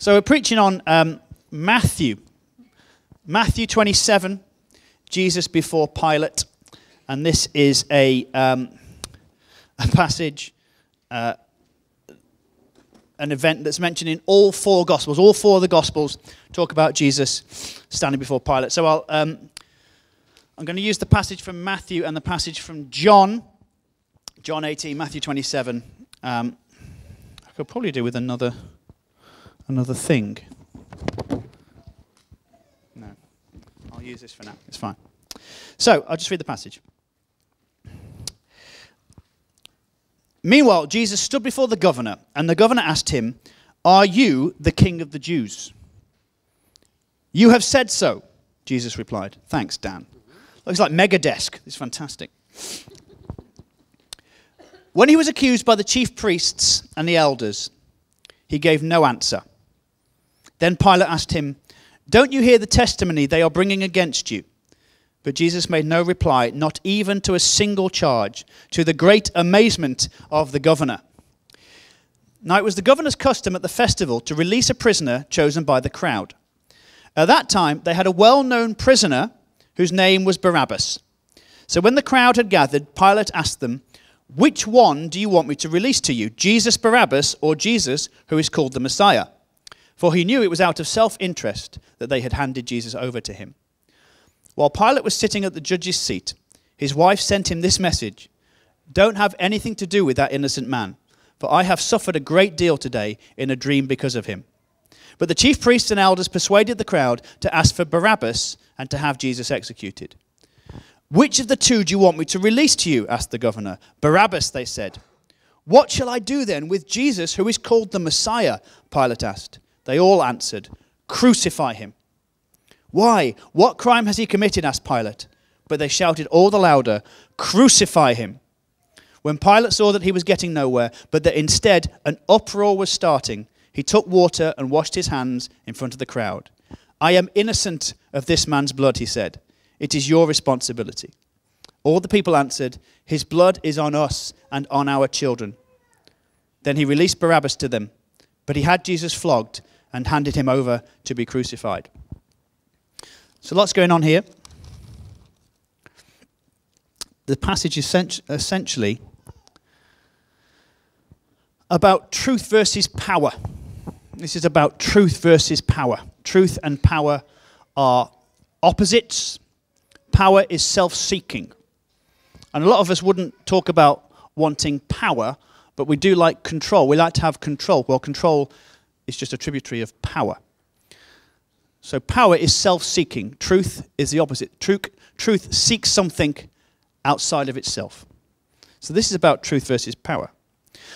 So we're preaching on um, Matthew. Matthew 27, Jesus before Pilate. And this is a, um, a passage, uh, an event that's mentioned in all four Gospels. All four of the Gospels talk about Jesus standing before Pilate. So I'll, um, I'm going to use the passage from Matthew and the passage from John, John 18, Matthew 27. Um, I could probably do with another, another thing. No, I'll use this for now. It's fine. So I'll just read the passage. Meanwhile, Jesus stood before the governor, and the governor asked him, Are you the king of the Jews? You have said so, Jesus replied. Thanks, Dan. Looks like Megadesk. It's fantastic. When he was accused by the chief priests and the elders, he gave no answer. Then Pilate asked him, Don't you hear the testimony they are bringing against you? But Jesus made no reply, not even to a single charge, to the great amazement of the governor. Now, it was the governor's custom at the festival to release a prisoner chosen by the crowd. At that time, they had a well known prisoner whose name was Barabbas. So when the crowd had gathered, Pilate asked them, Which one do you want me to release to you, Jesus Barabbas or Jesus, who is called the Messiah? For he knew it was out of self interest that they had handed Jesus over to him. While Pilate was sitting at the judge's seat, his wife sent him this message Don't have anything to do with that innocent man, for I have suffered a great deal today in a dream because of him. But the chief priests and elders persuaded the crowd to ask for Barabbas and to have Jesus executed. Which of the two do you want me to release to you? asked the governor. Barabbas, they said. What shall I do then with Jesus, who is called the Messiah? Pilate asked. They all answered, Crucify him. Why? What crime has he committed? asked Pilate. But they shouted all the louder, Crucify him. When Pilate saw that he was getting nowhere, but that instead an uproar was starting, he took water and washed his hands in front of the crowd. I am innocent of this man's blood, he said. It is your responsibility. All the people answered, His blood is on us and on our children. Then he released Barabbas to them, but he had Jesus flogged and handed him over to be crucified. So, lots going on here. The passage is essentially about truth versus power. This is about truth versus power. Truth and power are opposites. Power is self seeking. And a lot of us wouldn't talk about wanting power, but we do like control. We like to have control. Well, control is just a tributary of power. So power is self seeking, truth is the opposite. Truth, truth seeks something outside of itself. So this is about truth versus power.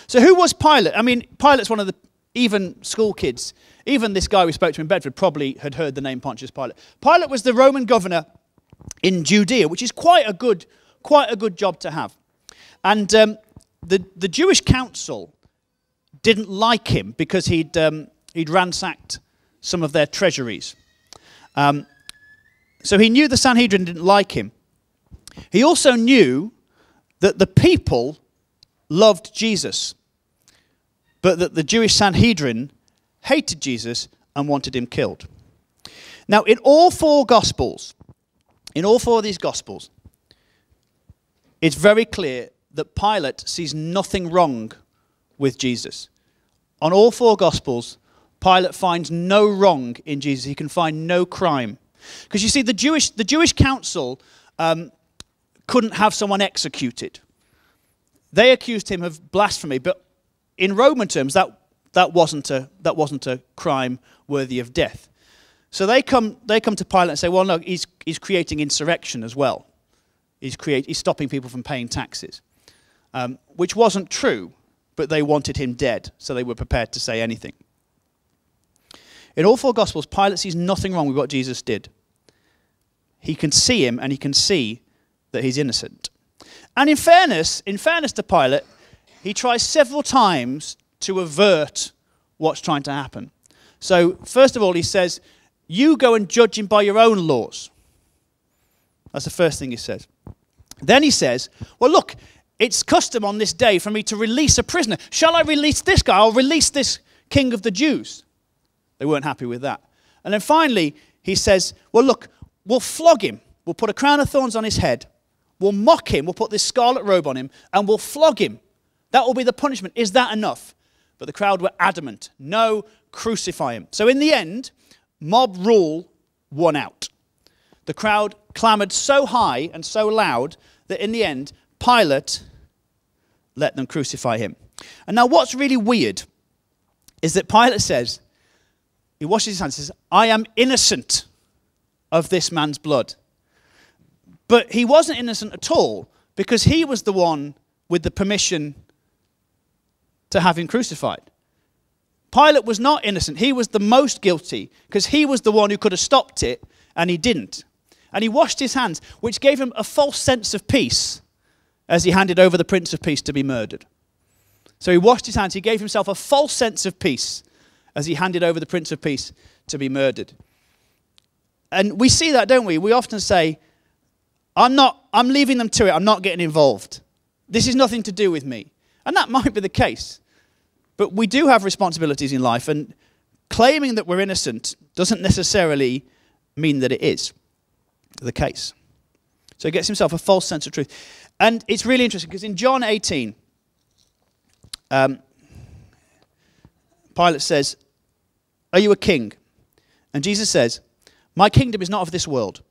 So who was Pilate? I mean, Pilate's one of the even school kids, even this guy we spoke to in Bedford probably had heard the name Pontius Pilate. Pilate was the Roman governor in Judea, which is quite a good, quite a good job to have. And um, the, the Jewish council didn't like him because he'd, um, he'd ransacked some of their treasuries. Um, so he knew the Sanhedrin didn't like him. He also knew that the people loved Jesus but that the Jewish Sanhedrin hated Jesus and wanted him killed. Now, in all four Gospels, in all four of these Gospels, it's very clear that Pilate sees nothing wrong with Jesus. On all four Gospels, Pilate finds no wrong in Jesus. He can find no crime. Because you see, the Jewish, the Jewish council um, couldn't have someone executed. They accused him of blasphemy, but in Roman terms, that, that, wasn't a, that wasn't a crime worthy of death. So they come, they come to Pilate and say, well, no, he's, he's creating insurrection as well. He's, create, he's stopping people from paying taxes, um, which wasn't true, but they wanted him dead, so they were prepared to say anything. In all four Gospels, Pilate sees nothing wrong with what Jesus did. He can see him and he can see that he's innocent. And in fairness, in fairness to Pilate, he tries several times to avert what's trying to happen. So, first of all, he says, You go and judge him by your own laws. That's the first thing he says. Then he says, Well, look, it's custom on this day for me to release a prisoner. Shall I release this guy? I'll release this king of the Jews. They weren't happy with that. And then finally, he says, Well, look, we'll flog him. We'll put a crown of thorns on his head. We'll mock him. We'll put this scarlet robe on him and we'll flog him. That will be the punishment. Is that enough? But the crowd were adamant. No, crucify him. So in the end, mob rule won out. The crowd clamored so high and so loud that in the end, Pilate let them crucify him. And now, what's really weird is that Pilate says, he washes his hands and says, I am innocent of this man's blood. But he wasn't innocent at all because he was the one with the permission to have him crucified. Pilate was not innocent. He was the most guilty because he was the one who could have stopped it and he didn't. And he washed his hands, which gave him a false sense of peace as he handed over the Prince of Peace to be murdered. So he washed his hands. He gave himself a false sense of peace as he handed over the Prince of Peace to be murdered. And we see that, don't we? We often say, I'm not, I'm leaving them to it. I'm not getting involved. This is nothing to do with me. And that might be the case. But we do have responsibilities in life, and claiming that we're innocent doesn't necessarily mean that it is the case. So he gets himself a false sense of truth. And it's really interesting because in John 18, um, Pilate says, Are you a king? And Jesus says, My kingdom is not of this world.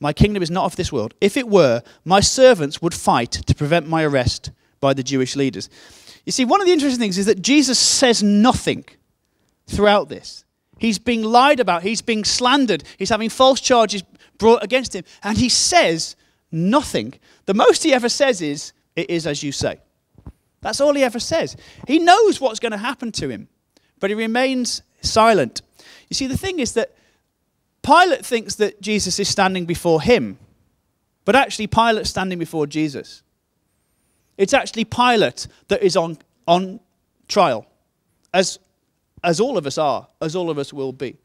My kingdom is not of this world. If it were, my servants would fight to prevent my arrest by the Jewish leaders. You see, one of the interesting things is that Jesus says nothing throughout this. He's being lied about, he's being slandered, he's having false charges brought against him, and he says nothing. The most he ever says is, It is as you say. That's all he ever says. He knows what's going to happen to him, but he remains silent. You see, the thing is that Pilate thinks that Jesus is standing before him, but actually, Pilate's standing before Jesus. It's actually Pilate that is on, on trial, as, as all of us are, as all of us will be.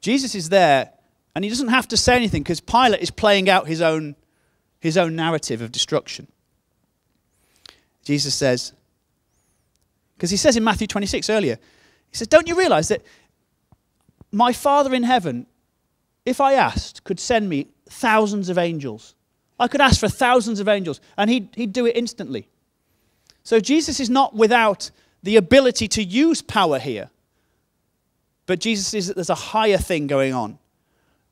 Jesus is there, and he doesn't have to say anything because Pilate is playing out his own, his own narrative of destruction. Jesus says, because he says in Matthew 26 earlier, he says, Don't you realize that my Father in heaven, if I asked, could send me thousands of angels? I could ask for thousands of angels, and he'd, he'd do it instantly. So Jesus is not without the ability to use power here. But Jesus is that there's a higher thing going on,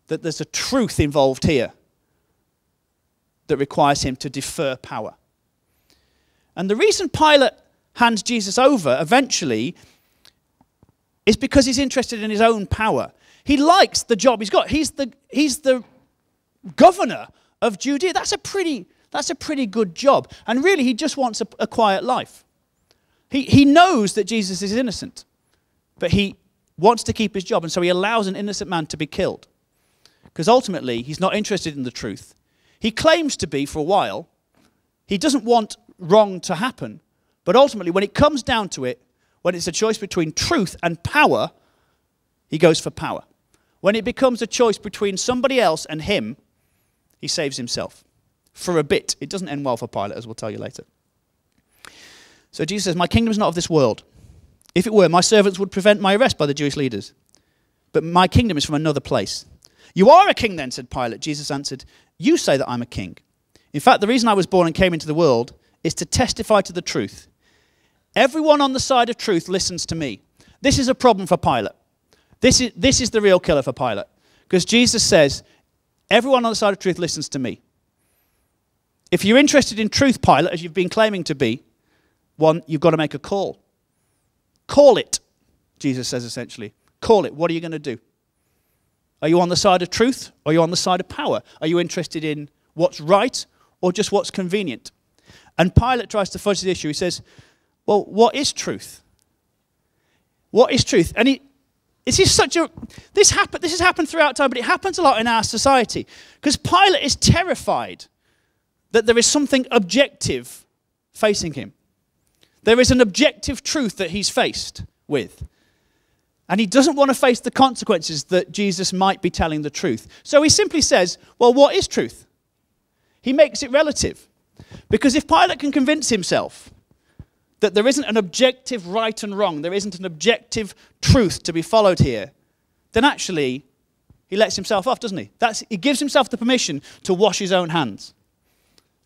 that there's a truth involved here that requires him to defer power. And the reason Pilate hands Jesus over eventually is because he's interested in his own power. He likes the job he's got. He's the, he's the governor of Judea. That's a pretty, that's a pretty good job. And really, he just wants a, a quiet life. He, he knows that Jesus is innocent, but he wants to keep his job. And so he allows an innocent man to be killed. Because ultimately, he's not interested in the truth. He claims to be for a while. He doesn't want wrong to happen. But ultimately, when it comes down to it, when it's a choice between truth and power, he goes for power. When it becomes a choice between somebody else and him, he saves himself. For a bit. It doesn't end well for Pilate, as we'll tell you later. So Jesus says, My kingdom is not of this world. If it were, my servants would prevent my arrest by the Jewish leaders. But my kingdom is from another place. You are a king, then, said Pilate. Jesus answered, You say that I'm a king. In fact, the reason I was born and came into the world is to testify to the truth. Everyone on the side of truth listens to me. This is a problem for Pilate. This is, this is the real killer for Pilate. Because Jesus says, Everyone on the side of truth listens to me. If you're interested in truth, Pilate, as you've been claiming to be, one, you've got to make a call. Call it, Jesus says essentially. Call it. What are you going to do? Are you on the side of truth or are you on the side of power? Are you interested in what's right or just what's convenient? And Pilate tries to fudge the issue. He says, Well, what is truth? What is truth? And he, this is such a this happen, this has happened throughout time, but it happens a lot in our society. Because Pilate is terrified that there is something objective facing him. There is an objective truth that he's faced with. And he doesn't want to face the consequences that Jesus might be telling the truth. So he simply says, Well, what is truth? He makes it relative. Because if Pilate can convince himself that there isn't an objective right and wrong, there isn't an objective truth to be followed here, then actually he lets himself off, doesn't he? That's, he gives himself the permission to wash his own hands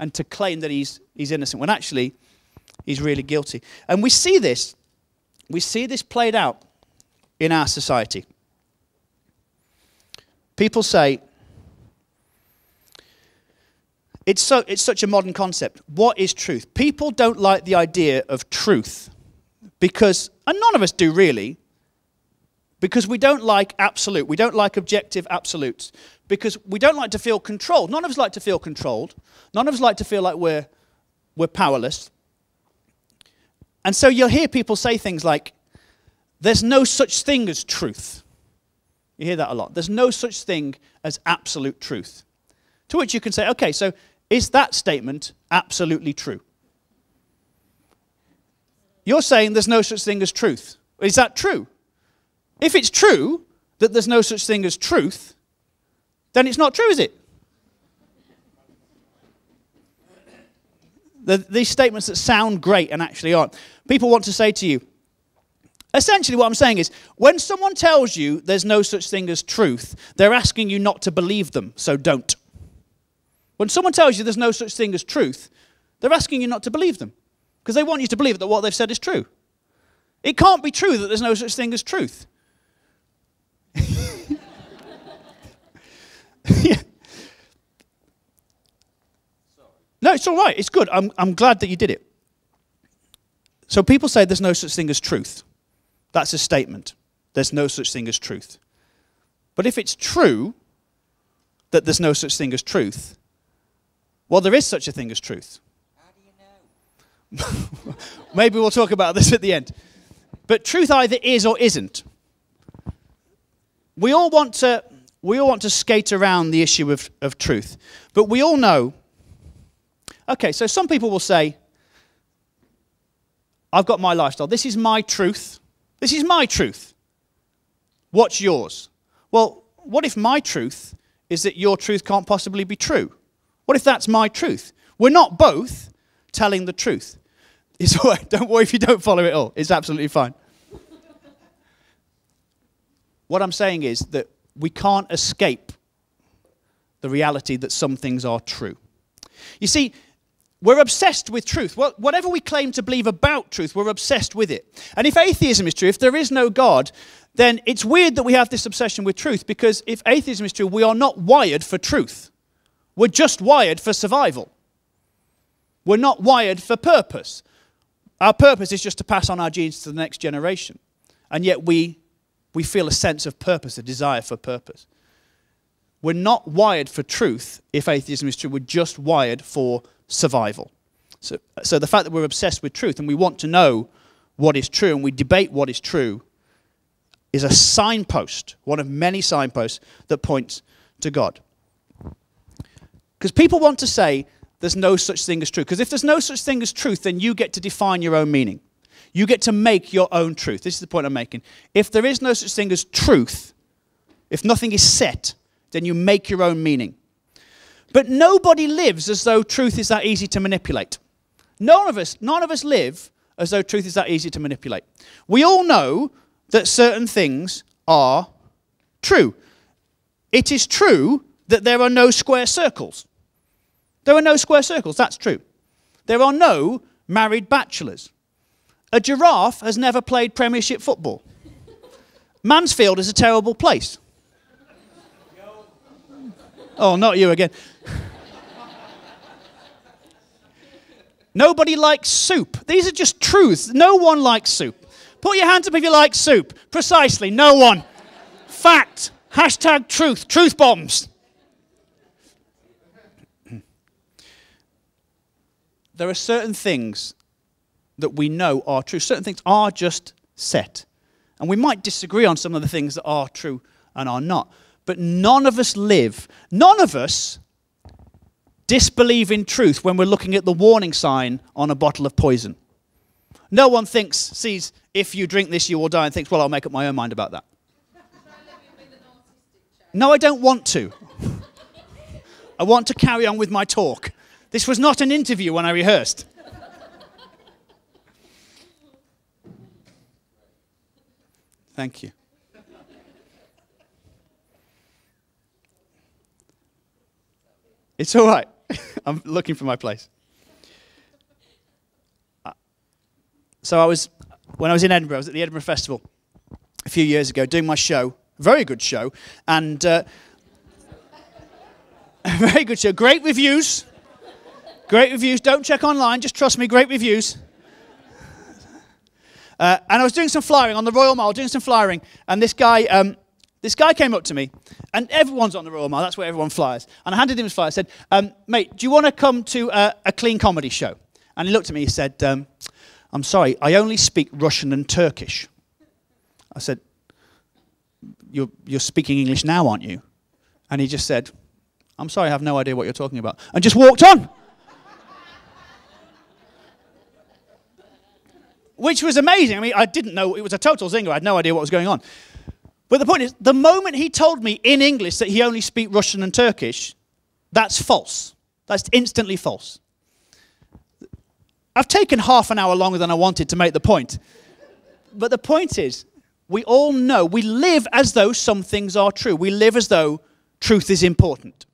and to claim that he's, he's innocent when actually he's really guilty. And we see this, we see this played out in our society. People say, it's, so, it's such a modern concept. What is truth? People don't like the idea of truth because, and none of us do really, because we don't like absolute. We don't like objective absolutes because we don't like to feel controlled. None of us like to feel controlled. None of us like to feel like we're, we're powerless. And so you'll hear people say things like, there's no such thing as truth. You hear that a lot. There's no such thing as absolute truth. To which you can say, okay, so is that statement absolutely true? You're saying there's no such thing as truth. Is that true? If it's true that there's no such thing as truth, then it's not true, is it? The, these statements that sound great and actually aren't. People want to say to you, essentially what I'm saying is, when someone tells you there's no such thing as truth, they're asking you not to believe them, so don't. When someone tells you there's no such thing as truth, they're asking you not to believe them because they want you to believe that what they've said is true. It can't be true that there's no such thing as truth. yeah. No, it's all right. It's good. I'm, I'm glad that you did it. So people say there's no such thing as truth. That's a statement. There's no such thing as truth. But if it's true that there's no such thing as truth, well, there is such a thing as truth. How do you know? Maybe we'll talk about this at the end. But truth either is or isn't. We all want to, we all want to skate around the issue of, of truth. But we all know. Okay, so some people will say, I've got my lifestyle. This is my truth. This is my truth. What's yours? Well, what if my truth is that your truth can't possibly be true? What if that's my truth? We're not both telling the truth. It's all right. Don't worry if you don't follow it all. It's absolutely fine. what I'm saying is that we can't escape the reality that some things are true. You see, we're obsessed with truth. Well, whatever we claim to believe about truth, we're obsessed with it. And if atheism is true, if there is no God, then it's weird that we have this obsession with truth because if atheism is true, we are not wired for truth. We're just wired for survival. We're not wired for purpose. Our purpose is just to pass on our genes to the next generation. And yet we, we feel a sense of purpose, a desire for purpose. We're not wired for truth if atheism is true. We're just wired for survival. So, so the fact that we're obsessed with truth and we want to know what is true and we debate what is true is a signpost, one of many signposts that points to God. Because people want to say there's no such thing as truth. Because if there's no such thing as truth, then you get to define your own meaning. You get to make your own truth. This is the point I'm making. If there is no such thing as truth, if nothing is set, then you make your own meaning. But nobody lives as though truth is that easy to manipulate. None of us, none of us live as though truth is that easy to manipulate. We all know that certain things are true. It is true that there are no square circles. There are no square circles, that's true. There are no married bachelors. A giraffe has never played Premiership football. Mansfield is a terrible place. Oh, not you again. Nobody likes soup. These are just truths. No one likes soup. Put your hands up if you like soup. Precisely, no one. Fact. Hashtag truth. Truth bombs. there are certain things that we know are true. Certain things are just set. And we might disagree on some of the things that are true and are not but none of us live, none of us disbelieve in truth when we're looking at the warning sign on a bottle of poison. No one thinks, sees, if you drink this, you will die, and thinks, well, I'll make up my own mind about that. No, I don't want to. I want to carry on with my talk. This was not an interview when I rehearsed. Thank you. It's all right. I'm looking for my place. Uh, So I was, when I was in Edinburgh, I was at the Edinburgh Festival a few years ago doing my show, very good show, and uh, very good show, great reviews, great reviews. Don't check online, just trust me, great reviews. Uh, and I was doing some flyering on the Royal Mile, doing some flyering, and this guy, um, this guy came up to me, and everyone's on the Royal Mile. That's where everyone flies. And I handed him his flyer. I said, um, "Mate, do you want to come to a, a clean comedy show?" And he looked at me. He said, um, "I'm sorry, I only speak Russian and Turkish." I said, "You're you're speaking English now, aren't you?" And he just said, "I'm sorry, I have no idea what you're talking about," and just walked on. which was amazing. I mean, I didn't know, it was a total zinger. I had no idea what was going on. But the point is, the moment he told me in English that he only speak Russian and Turkish, that's false. That's instantly false. I've taken half an hour longer than I wanted to make the point. But the point is, we all know, we live as though some things are true. We live as though truth is important.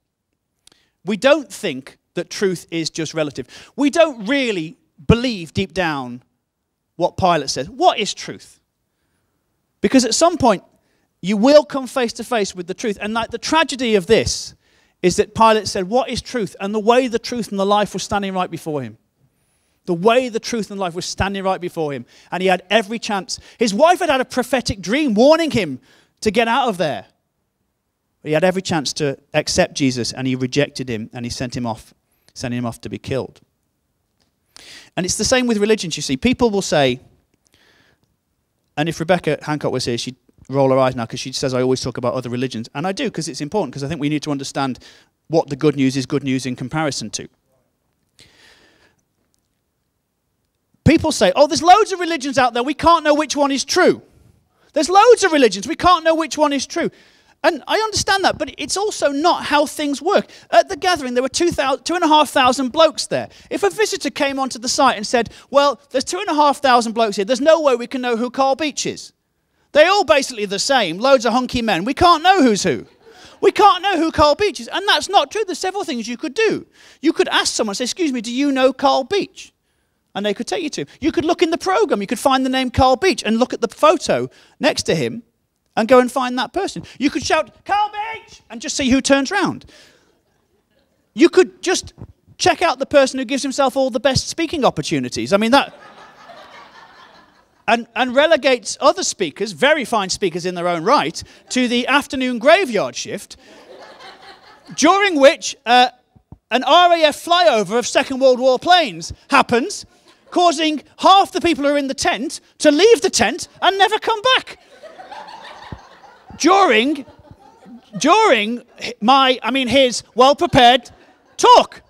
We don't think that truth is just relative. We don't really believe deep down what Pilate says. What is truth? Because at some point, you will come face to face with the truth. And like the tragedy of this is that Pilate said, What is truth? And the way the truth and the life was standing right before him. The way the truth and life was standing right before him. And he had every chance. His wife had had a prophetic dream warning him to get out of there. But he had every chance to accept Jesus and he rejected him and he sent him off, sending him off to be killed. And it's the same with religions, you see. People will say, and if Rebecca Hancock was here, she'd roll her eyes now because she says I always talk about other religions. And I do because it's important because I think we need to understand what the good news is good news in comparison to. People say, oh, there's loads of religions out there, we can't know which one is true. There's loads of religions, we can't know which one is true. And I understand that, but it's also not how things work. At the gathering, there were 2,500 blokes there. If a visitor came onto the site and said, Well, there's 2,500 blokes here, there's no way we can know who Carl Beech is. They're all basically the same, loads of hunky men. We can't know who's who. We can't know who Carl Beech is. And that's not true. There's several things you could do. You could ask someone, say, Excuse me, do you know Carl Beech? And they could take you to. You could look in the program, you could find the name Carl Beech and look at the photo next to him and go and find that person. You could shout, Carl Beech, and just see who turns round. You could just check out the person who gives himself all the best speaking opportunities. I mean, that. And, and relegates other speakers, very fine speakers in their own right, to the afternoon graveyard shift, during which uh, an RAF flyover of Second World War planes happens, causing half the people who are in the tent to leave the tent and never come back during during my I mean his well prepared talk.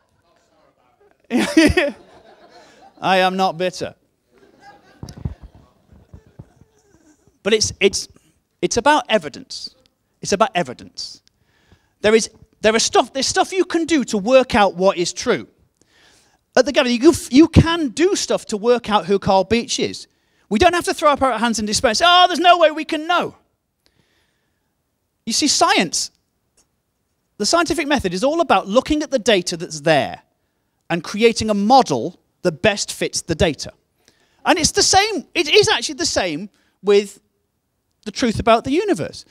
I am not bitter. But it's it's it's about evidence. It's about evidence. There is there is stuff there's stuff you can do to work out what is true. At the gathering, you, you can do stuff to work out who Carl Beech is. We don't have to throw up our hands in despair and say, oh, there's no way we can know. You see, science, the scientific method is all about looking at the data that's there and creating a model that best fits the data. And it's the same, it is actually the same with the truth about the universe.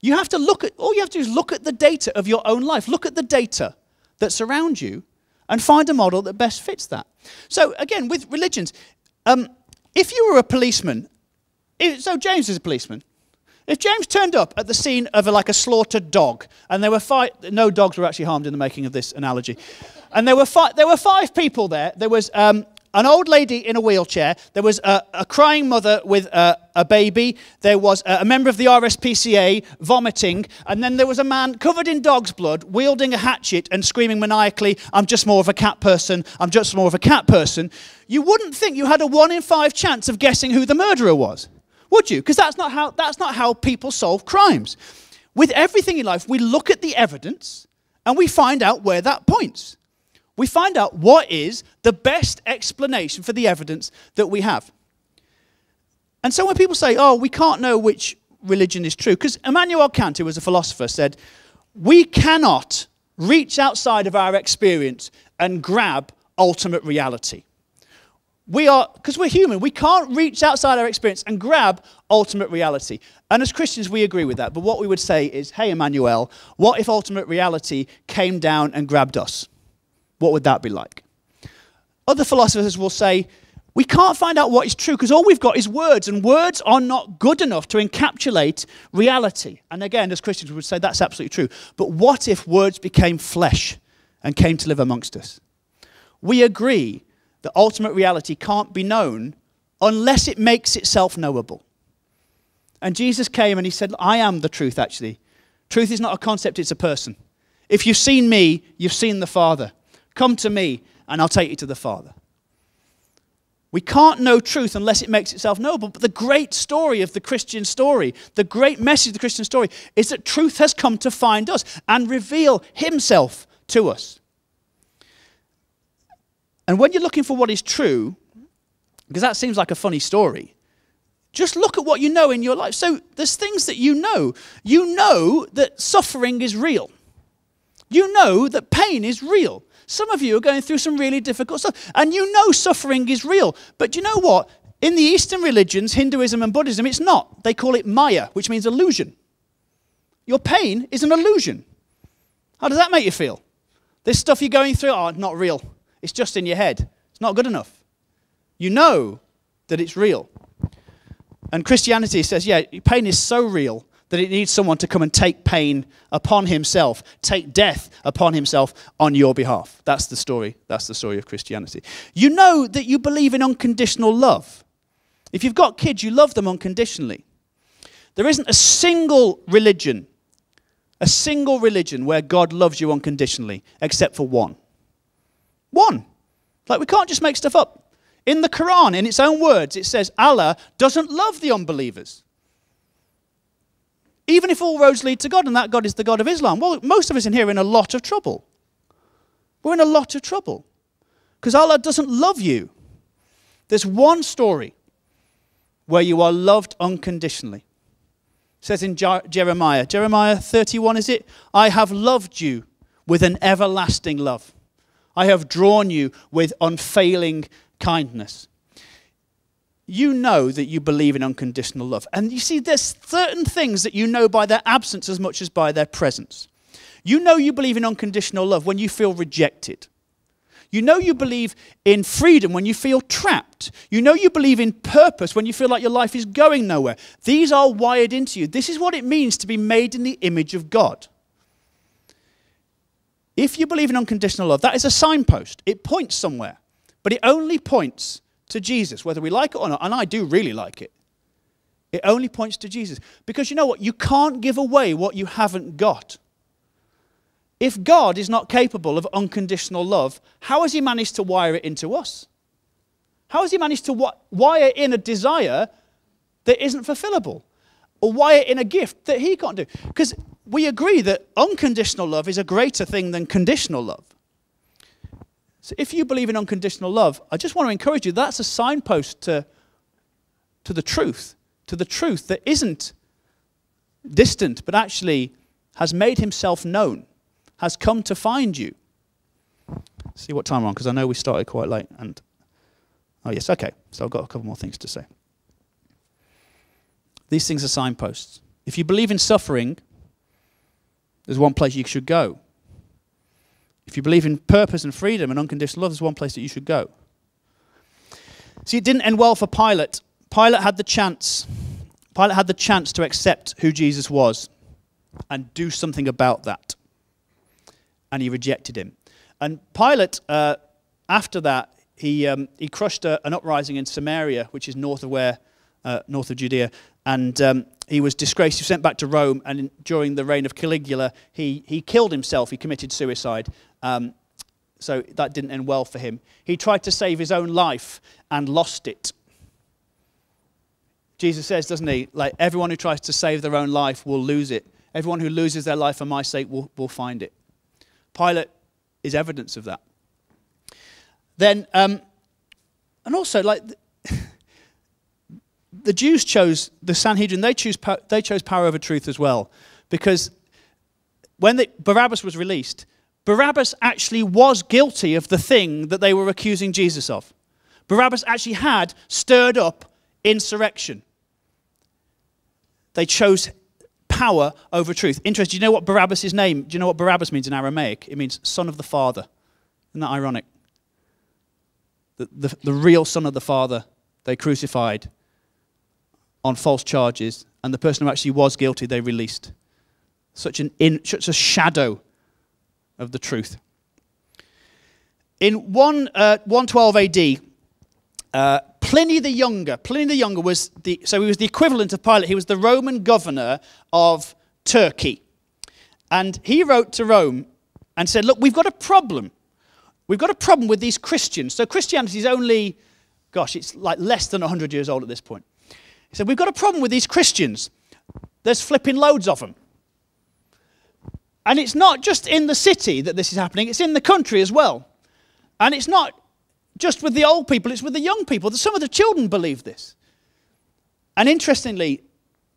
You have to look at, all you have to do is look at the data of your own life. Look at the data that surround you and find a model that best fits that. So, again, with religions, um, if you were a policeman, if, so James is a policeman, if James turned up at the scene of a, like a slaughtered dog, and there were five, no dogs were actually harmed in the making of this analogy, and there were five, there were five people there. There was um, an old lady in a wheelchair. There was a, a crying mother with a, a, baby. There was a, a member of the RSPCA vomiting, and then there was a man covered in dog's blood, wielding a hatchet and screaming maniacally, "I'm just more of a cat person. I'm just more of a cat person." You wouldn't think you had a one in five chance of guessing who the murderer was would you? Because that's not how that's not how people solve crimes. With everything in life, we look at the evidence and we find out where that points. We find out what is the best explanation for the evidence that we have. And so when people say, "Oh, we can't know which religion is true. Because Immanuel Kant, who was a philosopher, said, We cannot reach outside of our experience and grab ultimate reality. We are, because we're human, we can't reach outside our experience and grab ultimate reality. And as Christians, we agree with that. But what we would say is, hey, Immanuel, what if ultimate reality came down and grabbed us? What would that be like? Other philosophers will say, we can't find out what is true because all we've got is words, and words are not good enough to encapsulate reality. And again, as Christians, we would say that's absolutely true. But what if words became flesh and came to live amongst us? We agree that ultimate reality can't be known unless it makes itself knowable. And Jesus came and he said, I am the truth, actually. Truth is not a concept, it's a person. If you've seen me, you've seen the Father. Come to me, and I'll take you to the Father. We can't know truth unless it makes itself knowable. But the great story of the Christian story, the great message of the Christian story, is that truth has come to find us and reveal himself to us. And when you're looking for what is true, because that seems like a funny story, just look at what you know in your life. So there's things that you know. You know that suffering is real. You know that pain is real. Some of you are going through some really difficult stuff, and you know suffering is real. But you know what? In the Eastern religions, Hinduism and Buddhism, it's not. They call it Maya, which means illusion. Your pain is an illusion. How does that make you feel? This stuff you're going through, oh, not real. It's just in your head. It's not good enough. You know that it's real. And Christianity says, yeah, pain is so real that it needs someone to come and take pain upon himself, take death upon himself on your behalf. That's the story. That's the story of Christianity. You know that you believe in unconditional love. If you've got kids, you love them unconditionally. There isn't a single religion, a single religion where God loves you unconditionally, except for one. One. Like, we can't just make stuff up. In the Quran, in its own words, it says Allah doesn't love the unbelievers. Even if all roads lead to God and that God is the God of Islam, well, most of us in here are in a lot of trouble. We're in a lot of trouble because Allah doesn't love you. There's one story where you are loved unconditionally. It says in Jeremiah, Jeremiah 31, is it? I have loved you with an everlasting love. I have drawn you with unfailing kindness. You know that you believe in unconditional love. And you see, there's certain things that you know by their absence as much as by their presence. You know you believe in unconditional love when you feel rejected. You know you believe in freedom when you feel trapped. You know you believe in purpose when you feel like your life is going nowhere. These are wired into you. This is what it means to be made in the image of God. If you believe in unconditional love, that is a signpost. It points somewhere, but it only points to Jesus, whether we like it or not. And I do really like it. It only points to Jesus. Because you know what? You can't give away what you haven't got. If God is not capable of unconditional love, how has He managed to wire it into us? How has He managed to wire in a desire that isn't fulfillable? Or wire in a gift that He can't do? Because we agree that unconditional love is a greater thing than conditional love. So if you believe in unconditional love, I just want to encourage you that's a signpost to, to the truth, to the truth that isn't distant, but actually has made himself known, has come to find you. See what time we're on, because I know we started quite late. And oh yes, okay. So I've got a couple more things to say. These things are signposts. If you believe in suffering, there's one place you should go. If you believe in purpose and freedom and unconditional love, there's one place that you should go. See, it didn't end well for Pilate. Pilate had the chance. Pilate had the chance to accept who Jesus was and do something about that. And he rejected him. And Pilate, uh, after that, he, um, he crushed a, an uprising in Samaria, which is north of where, uh, north of Judea, and um, he was disgraced. He was sent back to Rome, and in, during the reign of Caligula, he, he killed himself. He committed suicide. Um, so that didn't end well for him. He tried to save his own life and lost it. Jesus says, doesn't he? Like, everyone who tries to save their own life will lose it. Everyone who loses their life for my sake will, will find it. Pilate is evidence of that. Then, um, and also, like, the Jews chose, the Sanhedrin, they, choose, they chose power over truth as well. Because when Barabbas was released, Barabbas actually was guilty of the thing that they were accusing Jesus of. Barabbas actually had stirred up insurrection. They chose power over truth. Interesting. Do you know what Barabbas' name? Do you know what Barabbas means in Aramaic? It means son of the father. Isn't that ironic? The, the, the real son of the father they crucified on false charges, and the person who actually was guilty they released. Such, an in, such a shadow of the truth. In 1, uh, 112 AD, uh, Pliny the Younger, Pliny the Younger was the, so he was the equivalent of Pilate. He was the Roman governor of Turkey. And he wrote to Rome and said, Look, we've got a problem. We've got a problem with these Christians. So Christianity is only, gosh, it's like less than 100 years old at this point. He said, We've got a problem with these Christians. There's flipping loads of them. And it's not just in the city that this is happening, it's in the country as well. And it's not just with the old people, it's with the young people. Some of the children believe this. And interestingly,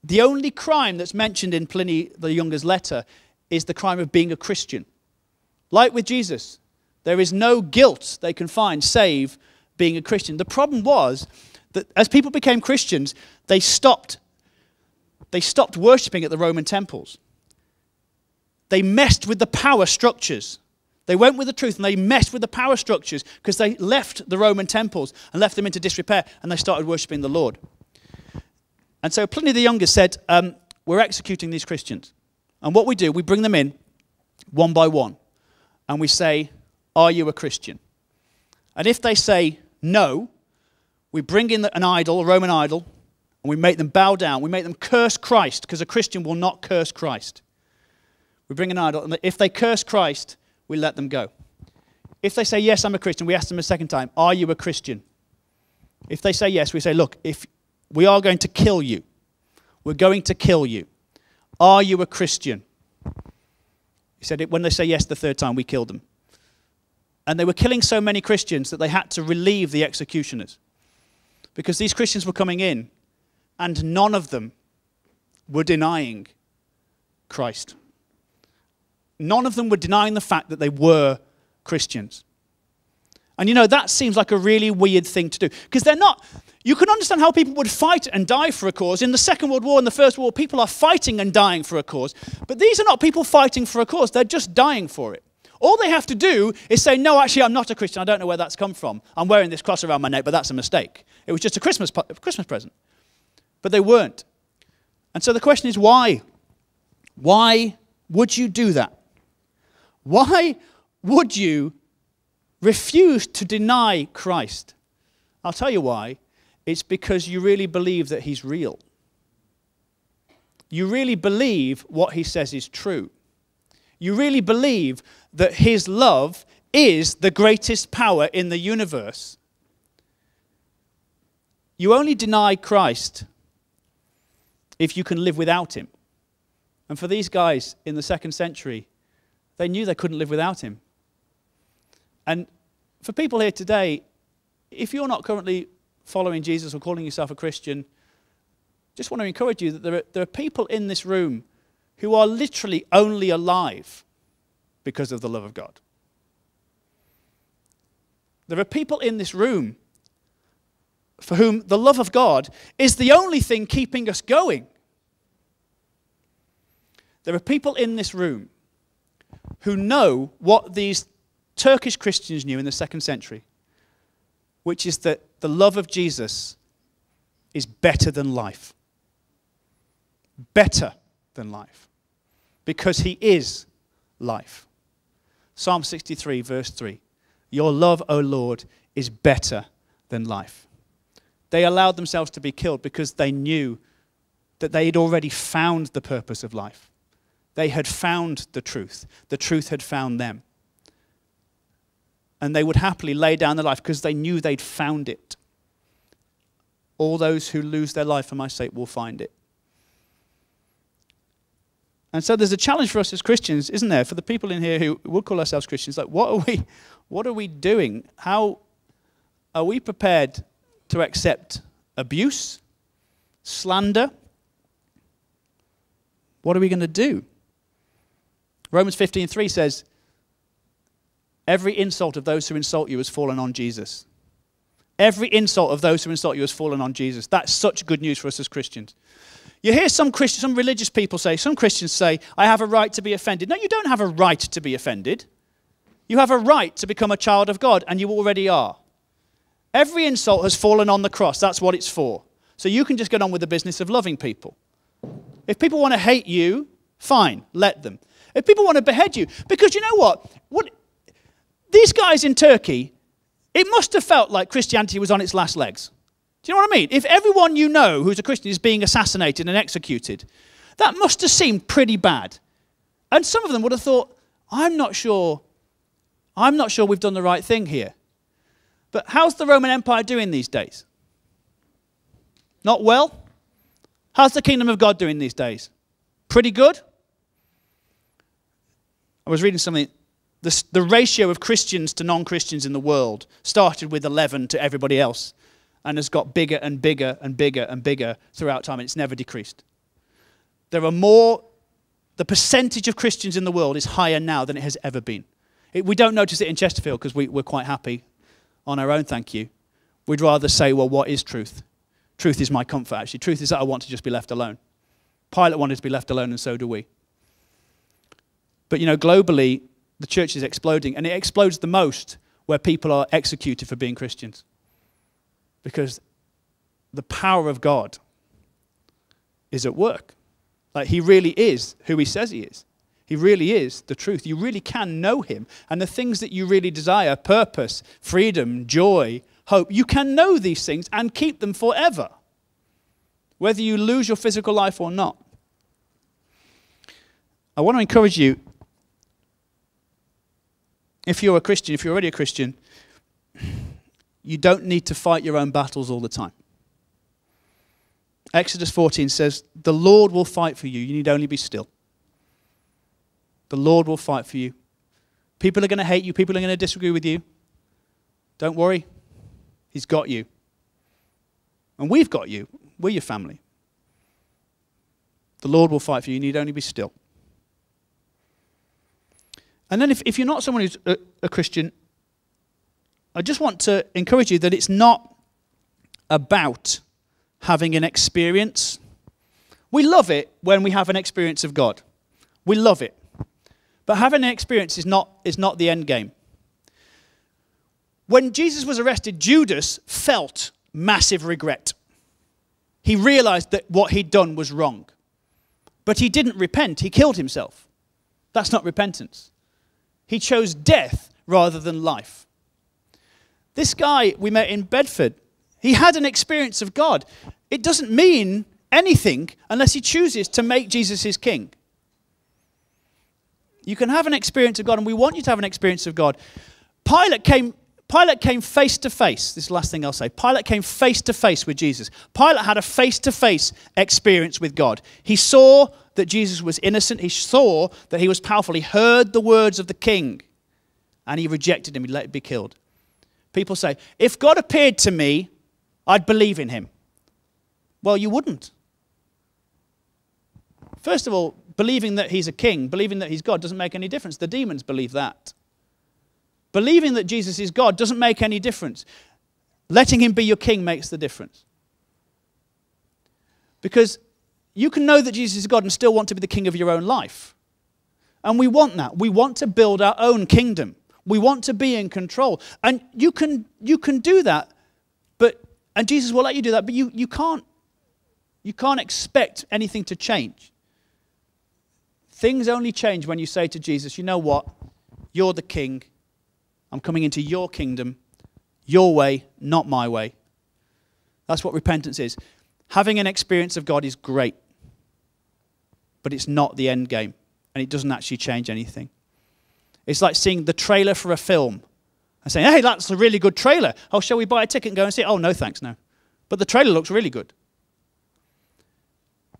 the only crime that's mentioned in Pliny the Younger's letter is the crime of being a Christian. Like with Jesus, there is no guilt they can find save being a Christian. The problem was that as people became Christians, they stopped, they stopped worshipping at the Roman temples. They messed with the power structures. They went with the truth and they messed with the power structures because they left the Roman temples and left them into disrepair and they started worshipping the Lord. And so Pliny the Younger said, um, We're executing these Christians. And what we do, we bring them in one by one and we say, Are you a Christian? And if they say no, we bring in an idol, a Roman idol, and we make them bow down. We make them curse Christ because a Christian will not curse Christ. We bring an idol, and if they curse Christ, we let them go. If they say, Yes, I'm a Christian, we ask them a second time, Are you a Christian? If they say yes, we say, Look, if we are going to kill you, we're going to kill you. Are you a Christian? He said, When they say yes the third time, we killed them. And they were killing so many Christians that they had to relieve the executioners. Because these Christians were coming in, and none of them were denying Christ. None of them were denying the fact that they were Christians. And you know, that seems like a really weird thing to do. Because they're not, you can understand how people would fight and die for a cause. In the Second World War and the First World War, people are fighting and dying for a cause. But these are not people fighting for a cause, they're just dying for it. All they have to do is say, No, actually, I'm not a Christian. I don't know where that's come from. I'm wearing this cross around my neck, but that's a mistake. It was just a Christmas, Christmas present. But they weren't. And so the question is, why? Why would you do that? Why would you refuse to deny Christ? I'll tell you why. It's because you really believe that he's real. You really believe what he says is true. You really believe that his love is the greatest power in the universe. You only deny Christ if you can live without him. And for these guys in the second century, they knew they couldn't live without him. And for people here today, if you're not currently following Jesus or calling yourself a Christian, just want to encourage you that there are, there are people in this room who are literally only alive because of the love of God. There are people in this room for whom the love of God is the only thing keeping us going. There are people in this room who know what these Turkish Christians knew in the second century, which is that the love of Jesus is better than life. Better than life. Because he is life. Psalm 63, verse 3 Your love, O Lord, is better than life. They allowed themselves to be killed because they knew that they had already found the purpose of life. They had found the truth. The truth had found them. And they would happily lay down their life because they knew they'd found it. All those who lose their life for my sake will find it. And so there's a challenge for us as Christians, isn't there? For the people in here who would call ourselves Christians, like what are we what are we doing? How are we prepared to accept abuse? slander. What are we going to do? Romans 15:3 says, Every insult of those who insult you has fallen on Jesus. Every insult of those who insult you has fallen on Jesus. That's such good news for us as Christians. You hear some Christians, some religious people say, some Christians say, I have a right to be offended. No, you don't have a right to be offended. You have a right to become a child of God, and you already are. Every insult has fallen on the cross. That's what it's for. So you can just get on with the business of loving people. If people want to hate you, fine, let them. If people want to behead you, because you know what? What these guys in Turkey, it must have felt like Christianity was on its last legs. Do you know what I mean? If everyone you know who's a Christian is being assassinated and executed, that must have seemed pretty bad. And some of them would have thought, I'm not sure, I'm not sure we've done the right thing here. But how's the Roman Empire doing these days? Not well? How's the kingdom of God doing these days? Pretty good? I was reading something the, the ratio of Christians to non Christians in the world started with 11 to everybody else and has got bigger and bigger and bigger and bigger throughout time, and it's never decreased. There are more, the percentage of Christians in the world is higher now than it has ever been. It, we don't notice it in Chesterfield because we, we're quite happy on our own, thank you. We'd rather say, well, what is truth? Truth is my comfort, actually. Truth is that I want to just be left alone. Pilate wanted to be left alone, and so do we. But you know, globally, the church is exploding, and it explodes the most where people are executed for being Christians. Because the power of God is at work. Like, He really is who He says He is. He really is the truth. You really can know Him. And the things that you really desire purpose, freedom, joy, hope you can know these things and keep them forever, whether you lose your physical life or not. I want to encourage you if you're a Christian, if you're already a Christian, you don't need to fight your own battles all the time. Exodus 14 says, The Lord will fight for you. You need only be still. The Lord will fight for you. People are going to hate you, people are going to disagree with you. Don't worry, He's got you. And we've got you. We're your family. The Lord will fight for you. You need only be still. And then if, if you're not someone who's a, a Christian, I just want to encourage you that it's not about having an experience. We love it when we have an experience of God. We love it. But having an experience is not, is not the end game. When Jesus was arrested, Judas felt massive regret. He realized that what he'd done was wrong. But he didn't repent, he killed himself. That's not repentance. He chose death rather than life. This guy we met in Bedford, he had an experience of God. It doesn't mean anything unless he chooses to make Jesus his king. You can have an experience of God, and we want you to have an experience of God. Pilate came, Pilate came face to face. This last thing I'll say. Pilate came face to face with Jesus. Pilate had a face to face experience with God. He saw that Jesus was innocent. He saw that he was powerful. He heard the words of the king and he rejected him. He let him be killed. People say, if God appeared to me, I'd believe in him. Well, you wouldn't. First of all, believing that he's a king, believing that he's God, doesn't make any difference. The demons believe that. Believing that Jesus is God doesn't make any difference. Letting him be your king makes the difference. Because you can know that Jesus is God and still want to be the king of your own life. And we want that. We want to build our own kingdom. We want to be in control. And you can, you can do that, but, and Jesus will let you do that, but you, you, can't, you can't expect anything to change. Things only change when you say to Jesus, you know what? You're the king. I'm coming into your kingdom, your way, not my way. That's what repentance is. Having an experience of God is great but it's not the end game, and it doesn't actually change anything. It's like seeing the trailer for a film and saying, hey, that's a really good trailer. Oh, shall we buy a ticket and go and see it? Oh, no, thanks, no. But the trailer looks really good.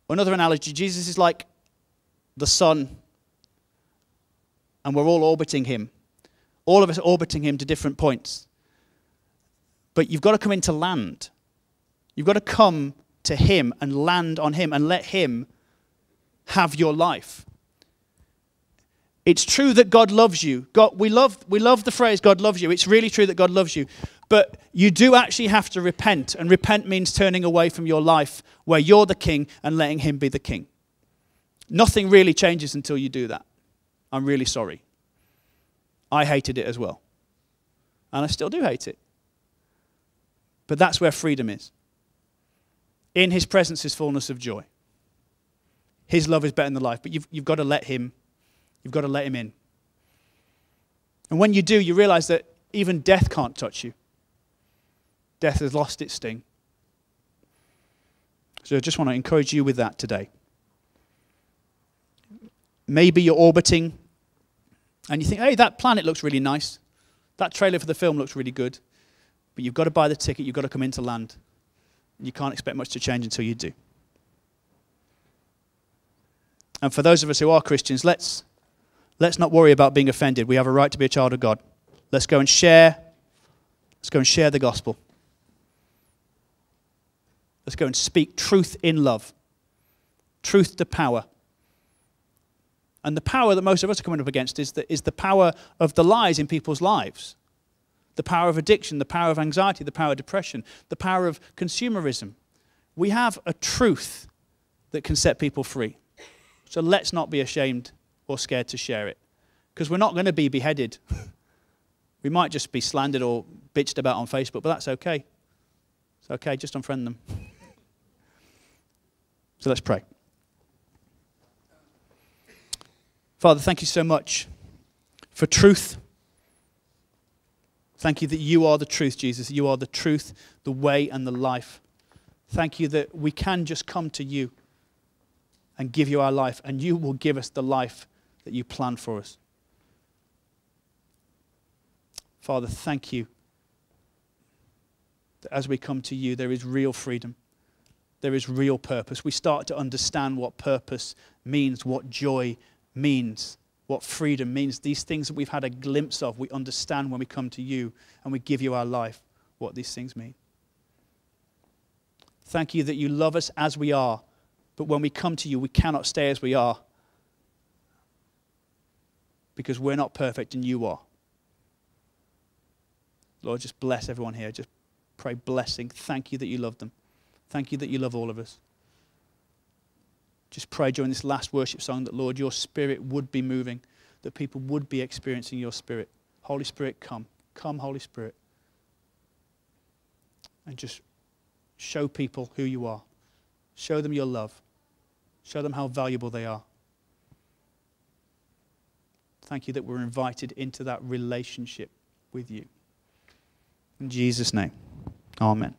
Another analogy Jesus is like the sun, and we're all orbiting him. All of us orbiting him to different points. But you've got to come into land. You've got to come to Him and land on Him and let Him have your life. It's true that God loves you. God, we, love, we love the phrase God loves you. It's really true that God loves you. But you do actually have to repent. And repent means turning away from your life where you're the king and letting Him be the king. Nothing really changes until you do that. I'm really sorry. I hated it as well. And I still do hate it. But that's where freedom is. In His presence is fullness of joy. His love is better than the life, but you've, you've got to let Him You've got to let him in. And when you do, you realize that even death can't touch you. Death has lost its sting. So I just want to encourage you with that today. Maybe you're orbiting and you think, hey, that planet looks really nice. That trailer for the film looks really good. But you've got to buy the ticket, you've got to come into land. You can't expect much to change until you do. And for those of us who are Christians, let's Let's not worry about being offended. We have a right to be a child of God. Let's go and share. Let's go and share the gospel. Let's go and speak truth in love. Truth to power. And the power that most of us are coming up against is the, is the power of the lies in people's lives. The power of addiction, the power of anxiety, the power of depression, the power of consumerism. We have a truth that can set people free. So let's not be ashamed or scared to share it. Because we're not going to be beheaded. we might just be slandered or bitched about on Facebook, but that's okay. It's okay, just unfriend them. so let's pray. Father, thank you so much for truth. Thank you that you are the truth, Jesus. You are the truth, the way, and the life. Thank you that we can just come to you and give you our life, and you will give us the life that you plan for us. Father, thank you that as we come to you, there is real freedom. There is real purpose. We start to understand what purpose means, what joy means, what freedom means. These things that we've had a glimpse of, we understand when we come to you and we give you our life, what these things mean. Thank you that you love us as we are, but when we come to you, we cannot stay as we are because we're not perfect and you are. Lord, just bless everyone here. Just pray blessing. Thank you that you love them. Thank you that you love all of us. Just pray during this last worship song that, Lord, your spirit would be moving, that people would be experiencing your spirit. Holy Spirit, come. Come, Holy Spirit. And just show people who you are. Show them your love. Show them how valuable they are. Thank you that we're invited into that relationship with you. In Jesus' name, amen.